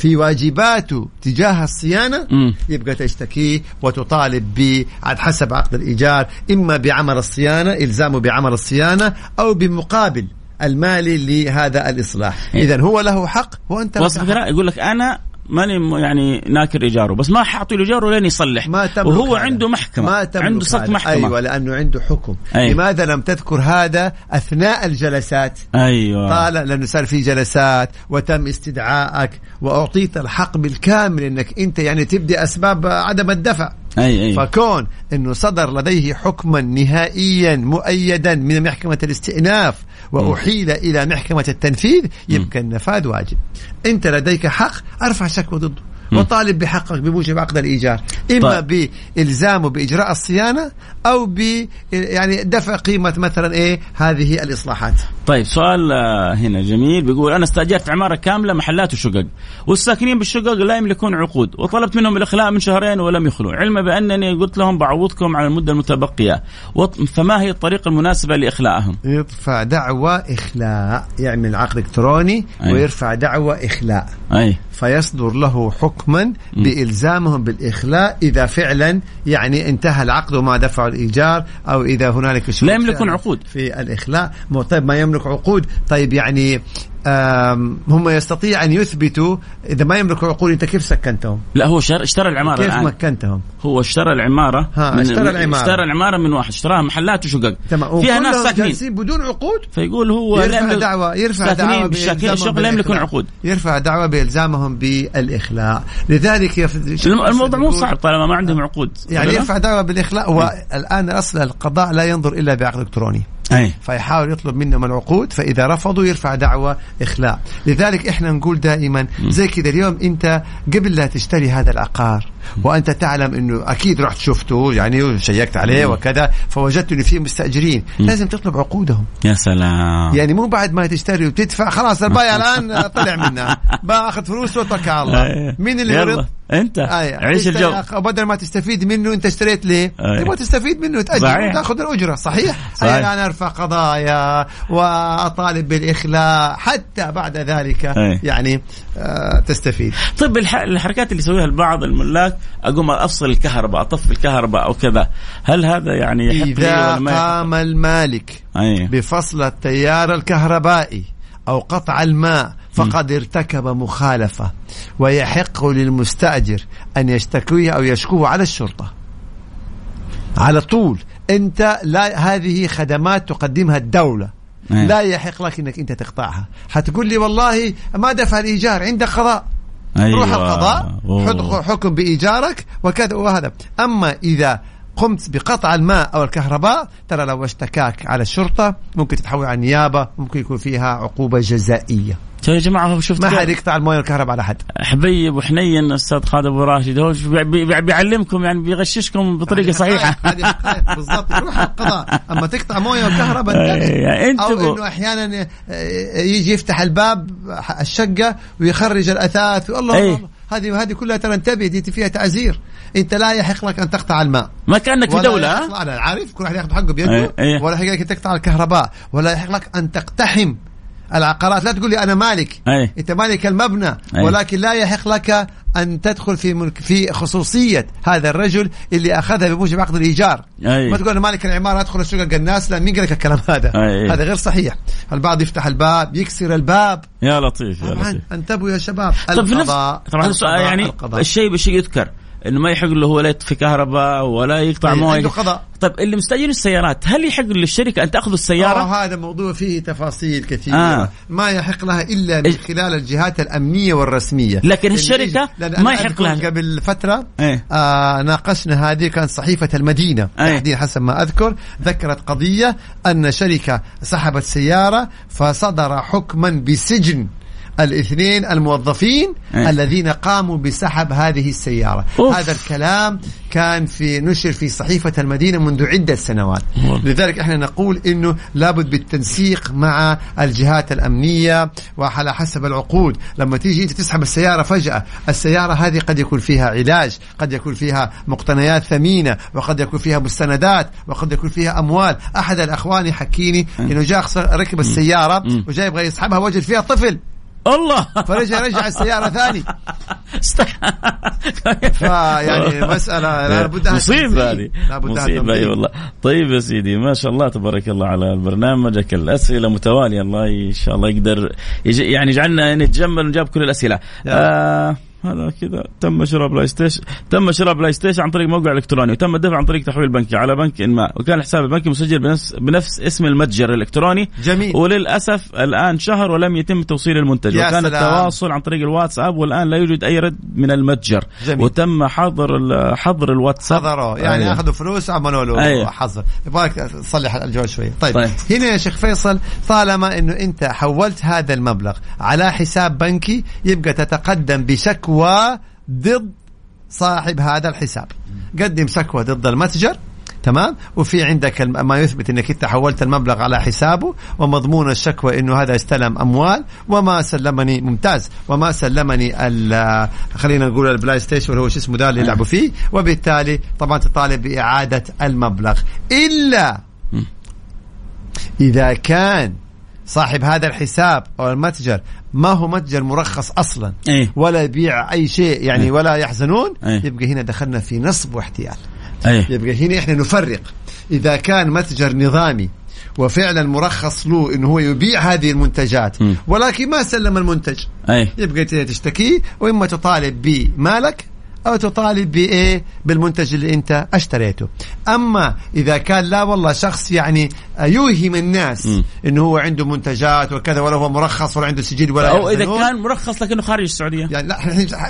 في واجباته تجاه الصيانة. يبقى تشتكيه وتطالب ب على حسب عقد الإيجار إما بعمل الصيانة إلزامه بعمل الصيانة أو بمقابل المالي لهذا الإصلاح إيه. إذا هو له حق وأنت وصف يقول لك أنا ماني يعني ناكر إيجاره بس ما حأعطي له إيجاره لين يصلح. ما تملك وهو هذا. عنده محكمة. ما تملك عنده صك هذا. محكمة. أيوة لأنه عنده حكم. أي. لماذا لم تذكر هذا أثناء الجلسات؟ أيوة. طال لأنه صار في جلسات وتم استدعائك وأعطيت الحق بالكامل إنك أنت يعني تبدي أسباب عدم الدفع. أي أي. فكون إنه صدر لديه حكما نهائيا مؤيدا من محكمة الاستئناف وأحيل إلى محكمة التنفيذ يبقى النفاذ واجب. أنت لديك حق أرفع شكوى ضده. وطالب بحقك بموجب عقد الإيجار. إما طيب. بإلزامه بإجراء الصيانة أو ب يعني دفع قيمة مثلا إيه هذه الإصلاحات. طيب سؤال آه، هنا جميل. بيقول أنا استأجرت عمارة كاملة محلات وشقق. والساكنين بالشقق لا يملكون عقود وطلبت منهم الإخلاء من شهرين ولم يخلوا علما بأنني قلت لهم بعوضكم على المدة المتبقية. فما هي الطريقة المناسبة لإخلاءهم؟ يرفع دعوى إخلاء يعمل عقد إلكتروني أي. ويرفع دعوى إخلاء. أي. فيصدر له حكما بإلزامهم بالإخلاء إذا فعلا يعني انتهى العقد وما دفعوا الإيجار أو إذا هنالك لا يملكون عقود. في الإخلاء. طيب ما يملك عقود؟ طيب يعني هم يستطيع أن يثبتوا إذا ما يملكوا عقود أنت كيف سكنتهم؟ لا هو شر- اشترى العمارة كيف مكنتهم؟ هو اشترى العمارة ها، اشترى العمارة. اشترى العمارة من واحد اشتراها محلات وشقق. تمام. فيها ناس ساكنين. بدون عقود؟ فيقول هو يرفع دعوة يرفع بإلزامهم الشغل لا يملكون. عقود. يرفع دعوة بإلزامهم بالإخلاء. لذلك الموضوع مو صعب طالما ما عندهم عقود. يعني لا؟ يرفع دعوة بالإخلاء والآن أصل القضاء لا ينظر إلا بعقد إلكتروني. أي. فيحاول يطلب منهم العقود فإذا رفضوا يرفع دعوة إخلاء. لذلك إحنا نقول دائما زي كذا اليوم أنت قبل لا تشتري هذا العقار وأنت تعلم أنه أكيد رحت شفته يعني وشيكت عليه وكذا فوجدت أنه فيه مستأجرين. لازم تطلب عقودهم. يا سلام. يعني مو بعد ما تشتري وتدفع خلاص البايع الآن طلع منها. باخذ فلوسه وتوكل على الله. أيه. مين اللي يرد؟ أنت. أي. عيش الجو. بدل ما تستفيد منه أنت اشتريت ليه؟ أي. تبغى تستفيد منه تاجر. وتأخذ الأجرة. صحيح؟ صحيح. أي أنا ارفع قضايا وأطالب بالإخلاء حتى بعد ذلك أي. يعني آه تستفيد طيب الح... الحركات اللي يسويها البعض الملاك أقوم أفصل الكهرباء أطفي الكهرباء أو كذا هل هذا يعني يحق ولا يحق؟ قام المالك أي بفصل التيار الكهربائي أو قطع الماء فقد ارتكب مخالفة ويحق للمستأجر أن يشتكيه أو يشكوه على الشرطة على طول أنت لا هذه خدمات تقدمها الدولة. أي. لا يحق لك إنك أنت تقطعها. حتقول لي والله ما دفع الإيجار عندك قضاء. أيوة. روح القضاء حكم بإيجارك وكذا وهذا. أما إذا قمت بقطع الماء أو الكهرباء. ترى لو اشتكاك على الشرطة ممكن تتحول على النيابة ممكن يكون فيها عقوبة جزائية. شوف يا جماعة هو شفت ما؟ حد يقطع المويه والكهرباء على حد. حبيب وحنين أستاذ خالد أبو راشد هو بي- بي- بيعلمكم يعني بيغششكم بطريقة صحيحة. هذه حقائق بالضبط روح القضاء. أما تقطع مويه وكهرباء أي، انتبه أو. إنه أحيانا آه، يجي يفتح الباب الشقة ويخرج الأثاث والله أي. هذه هذه كلها ترى انتبه دي فيها تعزير انت لا يحق لك أن تقطع الماء ما كأنك في دولة؟ أنا عارف كل واحد يأخذ حقه بيده أي- أي. ولا يحق لك تقطع الكهرباء ولا يحق لك أن تقتحم العقارات. لا تقول لي أنا مالك. أي. أنت مالك المبنى. أي. ولكن لا يحق لك أن تدخل في ملك في خصوصية هذا الرجل اللي أخذها بموجب عقد الإيجار. أي. ما تقول أنا مالك العمارة أدخل اشقق الناس لا مين قال لك الكلام هذا؟ أي. هذا غير صحيح. البعض يفتح الباب يكسر الباب. يا لطيف يا لطيف. أنتبهوا يا شباب. طب القضاء طبعا القضاء، يعني القضاء. الشيء بالشيء يذكر. إنه ما يحق له هو لا يطفي كهرباء ولا يقطع أي، مويه عنده قضاء. طيب اللي مستأجرين السيارات هل يحق للشركة أن تأخذ السيارة؟ آه هذا موضوع فيه تفاصيل كثيرة آه. ما يحق لها إلا من خلال الجهات الأمنية والرسمية لكن لأن ما يحق لها. قبل فترة إيه. آه ناقشنا هذه كان صحيفة المدينة إيه. تحديدا حسب ما أذكر ذكرت قضية أن شركة سحبت سيارة فصدر حكما بسجن الاثنين الموظفين إيه. الذين قاموا بسحب هذه السيارة. أوف. هذا الكلام كان في نشر في صحيفة المدينة منذ عدة سنوات. والله. لذلك إحنا نقول إنه لابد بالتنسيق مع الجهات الأمنية وعلى حسب العقود. لما تيجي أنت تسحب السيارة فجأة السيارة هذه قد يكون فيها علاج قد يكون فيها مقتنيات ثمينة وقد يكون فيها مستندات وقد يكون فيها أموال. أحد الأخوان يحكيني إنه جاء خسر- ركب السيارة وجاي يبغى يسحبها وجد فيها طفل. الله. فرجع رجع السيارة ثاني. فيعني مسألة لابد تنظيم. هذه. تنظيم. أي والله. طيب يا سيدي ما شاء الله تبارك الله على برنامجك. الأسئلة متوالية. الله إن شاء الله يقدر. يعني يجعلنا نتجمل ونجاوب كل الأسئلة. آه هذا كذا تم شراء بلاي ستيشن تم شراء بلاي ستيشن عن طريق موقع إلكتروني وتم الدفع عن طريق تحويل بنكي على بنك ما وكان الحساب البنكي مسجل بنفس بنفس اسم المتجر الإلكتروني جميل. وللأسف الآن شهر ولم يتم توصيل المنتج يا وكان سلام. التواصل عن طريق الواتساب والآن لا يوجد أي رد من المتجر جميل. وتم حظر حظر الواتساب حضروا يعني أيوه. أخذوا فلوس عملوا له أيوه. حظر يبغاك تصلح الجو شوية. طيب. طيب هنا يا شيخ فيصل طالما إنه أنت حولت هذا المبلغ على حساب بنكي يبقى تتقدم بشكوى ضد صاحب هذا الحساب. قدم شكوى ضد المتجر تمام؟ وفي عندك ما يثبت إنك إنت حولت المبلغ على حسابه ومضمون الشكوى إنه هذا استلم أموال وما سلمني ممتاز. وما سلمني ال- خلينا نقول البلاي ستيشن هو شو اسمه ده اللي يلعبوا فيه. وبالتالي طبعا تطالب بإعادة المبلغ. إلا إذا كان صاحب هذا الحساب أو المتجر. ما هو متجر مرخص أصلا. إيه. ولا يبيع أي شيء يعني إيه. ولا يحزنون. إيه. يبقى هنا دخلنا في نصب واحتيال. إيه. يبقى هنا إحنا نفرق. إذا كان متجر نظامي وفعلا مرخص له إنه هو يبيع هذه المنتجات م. ولكن ما سلم المنتج. إيه. يبقى تشتكيه وإما تطالب بمالك أو تطالب بإيه؟ بالمنتج اللي أنت اشتريته. أما إذا كان لا والله شخص يعني يوهم الناس م. انه هو عنده منتجات وكذا ولا هو مرخص ولا عنده سجل ولا أو إذا. كان مرخص لكنه خارج السعودية. يعني لا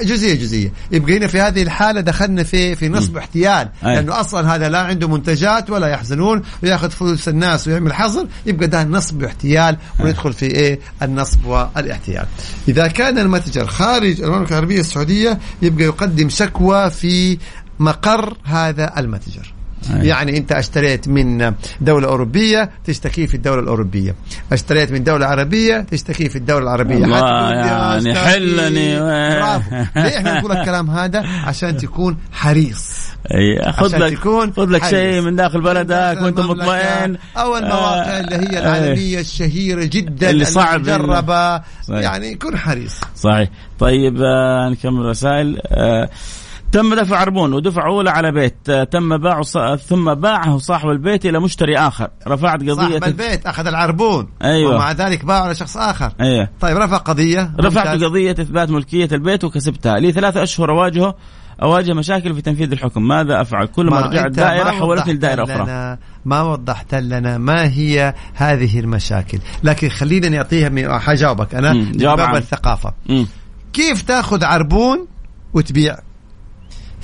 جزئية جزئية. يبقى هنا في هذه الحالة دخلنا في في نصب احتيال. أي. لأنه أصلا هذا لا عنده منتجات ولا يحزنون ويأخذ فلوس الناس ويعمل حظر يبقى ده نصب واحتيال وندخل في إيه؟ النصب والاحتيال. إذا كان المتجر خارج المملكة العربية السعودية يبقى يقدم شكوى في مقر هذا المتجر. أي. يعني انت اشتريت من دولة أوروبية تشتكي في الدولة الأوروبية. اشتريت من دولة عربية تشتكي في الدولة العربية. الله يعني. حلني. برافو. ليه إحنا نقول الكلام هذا؟ عشان تكون حريص. خذ لك تكون خذ لك. شيء من داخل بلدك وأنت مطمئن. أو المواقع آه، اللي هي العالمية الشهيرة جدا اللي صعب صحيح. يعني كن حريص. صحيح. طيب آه نكمل رسائل آه تم دفع عربون ودفع أولى على بيت. آه تم باعه ص... ثم باعه صاحب البيت إلى مشتري آخر. رفعت قضية صاحب البيت أخذ العربون أيوة. ومع ذلك باعه لشخص آخر. أيه. طيب رفع قضية. رفعت. قضية إثبات ملكية البيت وكسبتها. لي ثلاثة أشهر أواجهه أواجه مشاكل في تنفيذ الحكم. ماذا أفعل؟ كل ما رجعت أنت دائرة ما حولتني لدائرة أخرى. ما وضحت لنا ما هي هذه المشاكل. لكن خلينا نعطيها من حجاوبك مم، من جواب باب عام. الثقافة. مم. كيف تأخذ عربون وتبيع؟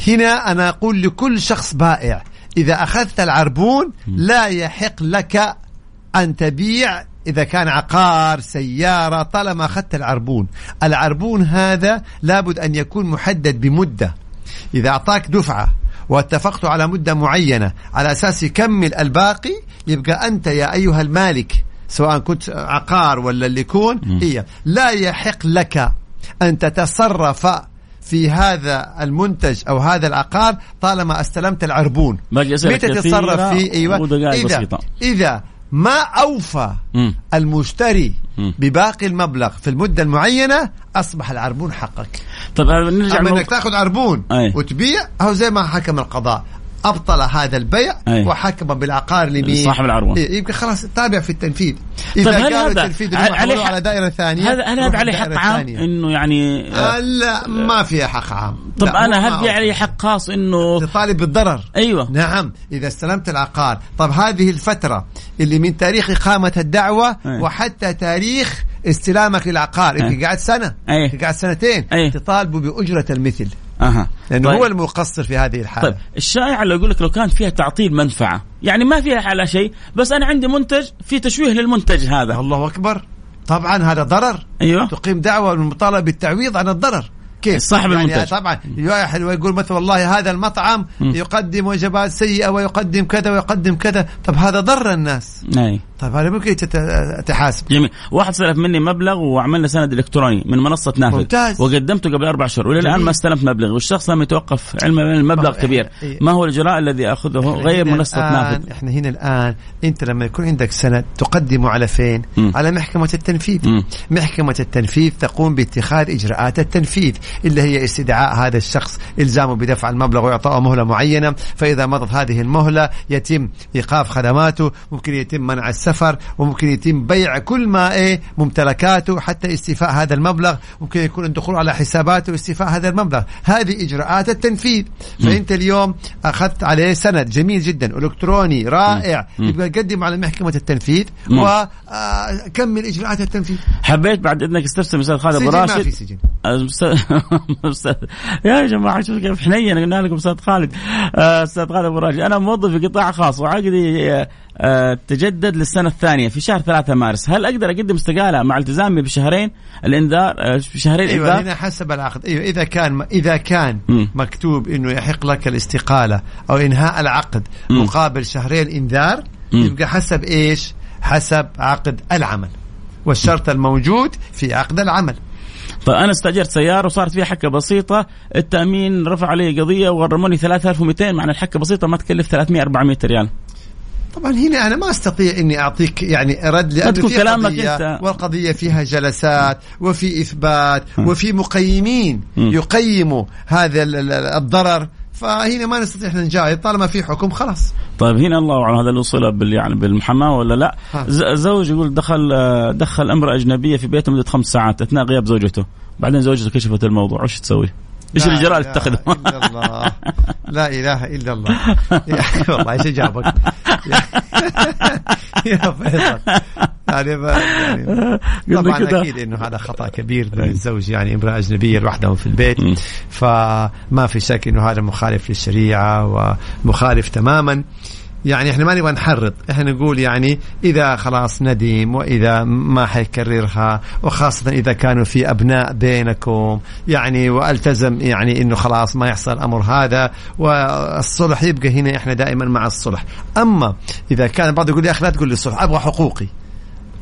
هنا أنا أقول لكل شخص بائع إذا أخذت العربون لا يحق لك أن تبيع إذا كان عقار سيارة طالما أخذت العربون. العربون هذا لابد أن يكون محدد بمدة. إذا أعطاك دفعة واتفقتوا على مدة معينة على أساس يكمل الباقي يبقى أنت يا أيها المالك سواء كنت عقار ولا اللي يكون هي لا يحق لك أن تتصرف في هذا المنتج أو هذا العقار طالما استلمت العربون متى تتصرف فيه أيوه اذا بسيطة. إذا ما أوفى مم. المشتري مم. بباقي المبلغ في المدة المعينة أصبح العربون حقك آه، نرجع أما إنك تأخذ عربون أي. وتبيع أو زي ما حكم القضاء أبطل هذا البيع أي. وحكم بالعقار لمين صاحب العربون. إيه، يبقى خلاص تابع في التنفيذ إذا طيب هل قالوا هذا التنفيذ عليه على دائرة ثانية هذا هل هذا عليه حق عام. إنه يعني آه، لا ما فيها حق عام طب أنا هل في هو. علي حق خاص انه تطالب بالضرر أيوه نعم إذا استلمت العقار طب هذه الفترة اللي من تاريخ إقامة الدعوة أي. وحتى تاريخ استلامك للعقار أي. أنت قاعد سنة أي. أنت قاعد سنتين أي. تطالبوا بأجرة المثل أها. لأنه طيب. هو المقصر في هذه الحالة. طيب الشائع اللي يقول لك لو كان فيها تعطيل منفعة يعني ما فيها على شيء بس أنا عندي منتج في تشويه للمنتج هذا. الله أكبر. طبعا هذا ضرر. أيوه. تقيم دعوة المطالبة بالتعويض عن الضرر. كيف؟ صاحب يعني المنتج. طبعا واحد يقول مثلا والله هذا المطعم مم. يقدم وجبات سيئة ويقدم كذا ويقدم كذا. طب هذا ضر الناس. أي. طيب هذا ممكن تحاسب جميل واحد سلف مني مبلغ وعملنا سند إلكتروني من منصة نافذ ممتاز. وقدمته قبل أربع شهور والى الآن. ما استلمت مبلغ والشخص لم يتوقف علما بان المبلغ. كبير إيه. ما هو الإجراء الذي أخذه غير منصة نافذ إحنا هنا الآن أنت لما يكون عندك سند تقدمه على فين؟ مم. على محكمة التنفيذ. مم. محكمة التنفيذ تقوم باتخاذ إجراءات التنفيذ اللي هي استدعاء هذا الشخص إلزامه بدفع المبلغ واعطائه مهلة معينة، فإذا مضت هذه المهلة يتم إيقاف خدماته، ممكن يتم منع السفر، وممكن يتم بيع كل ما إيه ممتلكاته حتى استيفاء هذا المبلغ، ممكن يكون الدخول على حساباته واستيفاء هذا المبلغ، هذه إجراءات التنفيذ، فأنت اليوم أخذت عليه سند جميل جدا إلكتروني رائع. يبقى قدم على محكمة التنفيذ. وكمل إجراءات التنفيذ. حبيت بعد إذنك استفسر أستاذ خالد أبو سجن ما في راشد سجن أستاذ- يا جماعة شوف كيف حنين قلنا لكم أستاذ خالد. آه، أستاذ خالد أبو راشد. أنا موظف في قطاع خاص وعقدي آه، آه، تجدد للسنة الثانية في شهر 3 مارس هل أقدر أقدم استقالة مع التزامي بشهرين الإنذار آه، بشهرين أيوه إنذار هنا حسب العقد أيوه إذا كان إذا كان مم. مكتوب إنه يحق لك الاستقالة أو إنهاء العقد مم. مقابل شهرين إنذار. يبقى حسب إيش؟ حسب عقد العمل والشرط الموجود في عقد العمل فانا استأجرت سيارة وصارت فيها حكة بسيطة التأمين رفع علي قضية وغرموني 3200 مع ان الحكة بسيطة ما تكلف 300 400 ريال طبعا هنا أنا ما أستطيع إني أعطيك يعني رد لأنه تكون في كلامك قضية. والقضية فيها جلسات وفي إثبات وفي مقيمين. يقيموا هذا ال- ال- الضرر فهنا ما نستطيع إحنا نجاهد طالما في حكم خلاص طيب هنا الله أعلم هذا صله بال يعني بالمحاماة ولا لا؟ زوج يقول دخل دخل امراه أجنبية في بيته مده خمس ساعات أثناء غياب زوجته، بعدين زوجته كشفت الموضوع، وش تسوي؟ إيش لا الاجراء اللي تتخذه؟ الله. لا إله إلا الله. والله إيش إجابك؟ يا فيصل. يعني, يعني طبعا. أكيد إنه هذا خطأ كبير من الزوج يعني امرأة أجنبية لوحدهم في البيت. فما في شك إنه هذا مخالف للشريعة ومخالف تماما. يعني إحنا ما نبغى نحرض إحنا نقول يعني إذا خلاص ندم وإذا ما حيكررها وخاصة إذا كانوا في أبناء بينكم. يعني وألتزم يعني إنه خلاص ما يحصل الامر هذا والصلح يبقى هنا إحنا دائما مع الصلح. أما إذا كان بعض يقول يا أخي لا تقول لي الصلح أبغى حقوقي.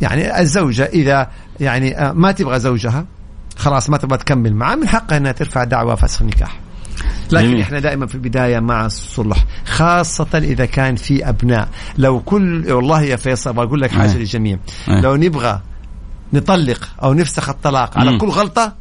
يعني الزوجة إذا يعني آه، ما تبغى زوجها خلاص ما تبغى تكمل معه من حقها إنها ترفع دعوى فسخ نكاح. لكن جميل. إحنا دائما في البداية مع الصلح خاصة إذا كان في أبناء لو كل والله يا فيصل بقول لك حاجة آه. للجميع آه. لو نبغى نطلق أو نفسخ الطلاق على مم. كل غلطة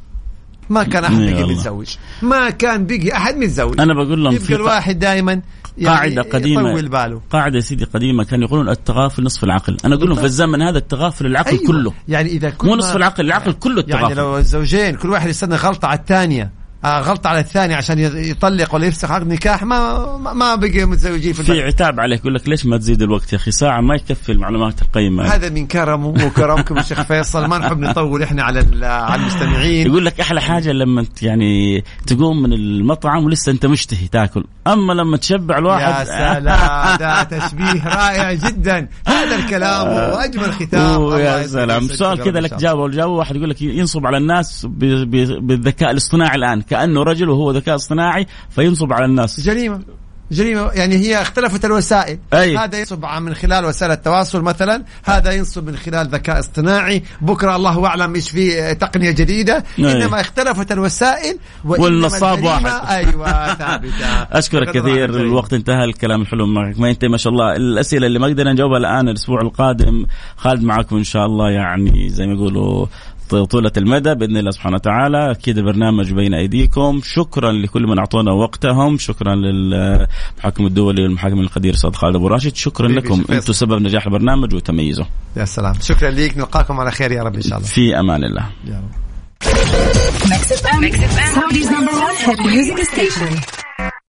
ما كان أحد يا بقي. متزوج ما كان بقي أحد متزوج أنا بقول لهم يبقى في الواحد دائما قاعدة قديمة. يطول باله قاعدة يا سيدي قديمة كانوا يقولون التغافل نصف العقل، أنا أقول لهم في الزمن هذا التغافل العقل أيوة. كله يعني إذا كل مو نصف العقل العقل كله يعني التغافل لو الزوجين كل واحد يستنى غلطة على الثانية آه غلطه على الثاني عشان يطلق ولا يفسخ. عقد نكاح ما ما- بقي متزوجين في في عتاب عليك يقول لك ليش ما تزيد الوقت يا أخي؟ ساعة ما يكفي المعلومات القيمة. هذا من كرمه وكرمكم الشيخ فيصل. ما نحب نطول إحنا على على المستمعين. يقول لك أحلى حاجة لما أنت يعني تقوم من المطعم ولسه أنت مشتهي تاكل. أما لما تشبع الواحد يا سلام ده تشبيه رائع جدا. هذا الكلام واجمل ختام أوه الله يا سلام. سؤال كذا لك. جاوب الجواب واحد يقول لك ينصب على الناس بالذكاء الاصطناعي الآن. كأنه رجل وهو ذكاء اصطناعي فينصب على الناس. جريمة. جريمة. يعني هي اختلفت الوسائل. أي. هذا ينصب من خلال وسائل التواصل مثلا هذا ينصب من خلال ذكاء اصطناعي. بكرة الله أعلم إيش في تقنية جديدة. أي. إنما اختلفت الوسائل والنصاب واحد. أيوه ثابتة. أشكرك كثير. الوقت انتهى الكلام الحلو معك. ما ينتهي ما شاء الله. الأسئلة اللي ما قدرنا نجاوبها الآن الأسبوع القادم. خالد معكم إن شاء الله يعني زي ما يقولوا طولة المدى بإذن الله سبحانه وتعالى، أكيد البرنامج بين أيديكم، شكرا لكل من اعطونا وقتهم، شكرا للمحاكم الدولي والمحاكم القدير أستاذ خالد أبو راشد، شكرا لكم. أنتم سبب نجاح البرنامج وتميزه. يا سلام. شكرا لك نلقاكم على خير يا رب إن شاء الله. في أمان الله. يا رب.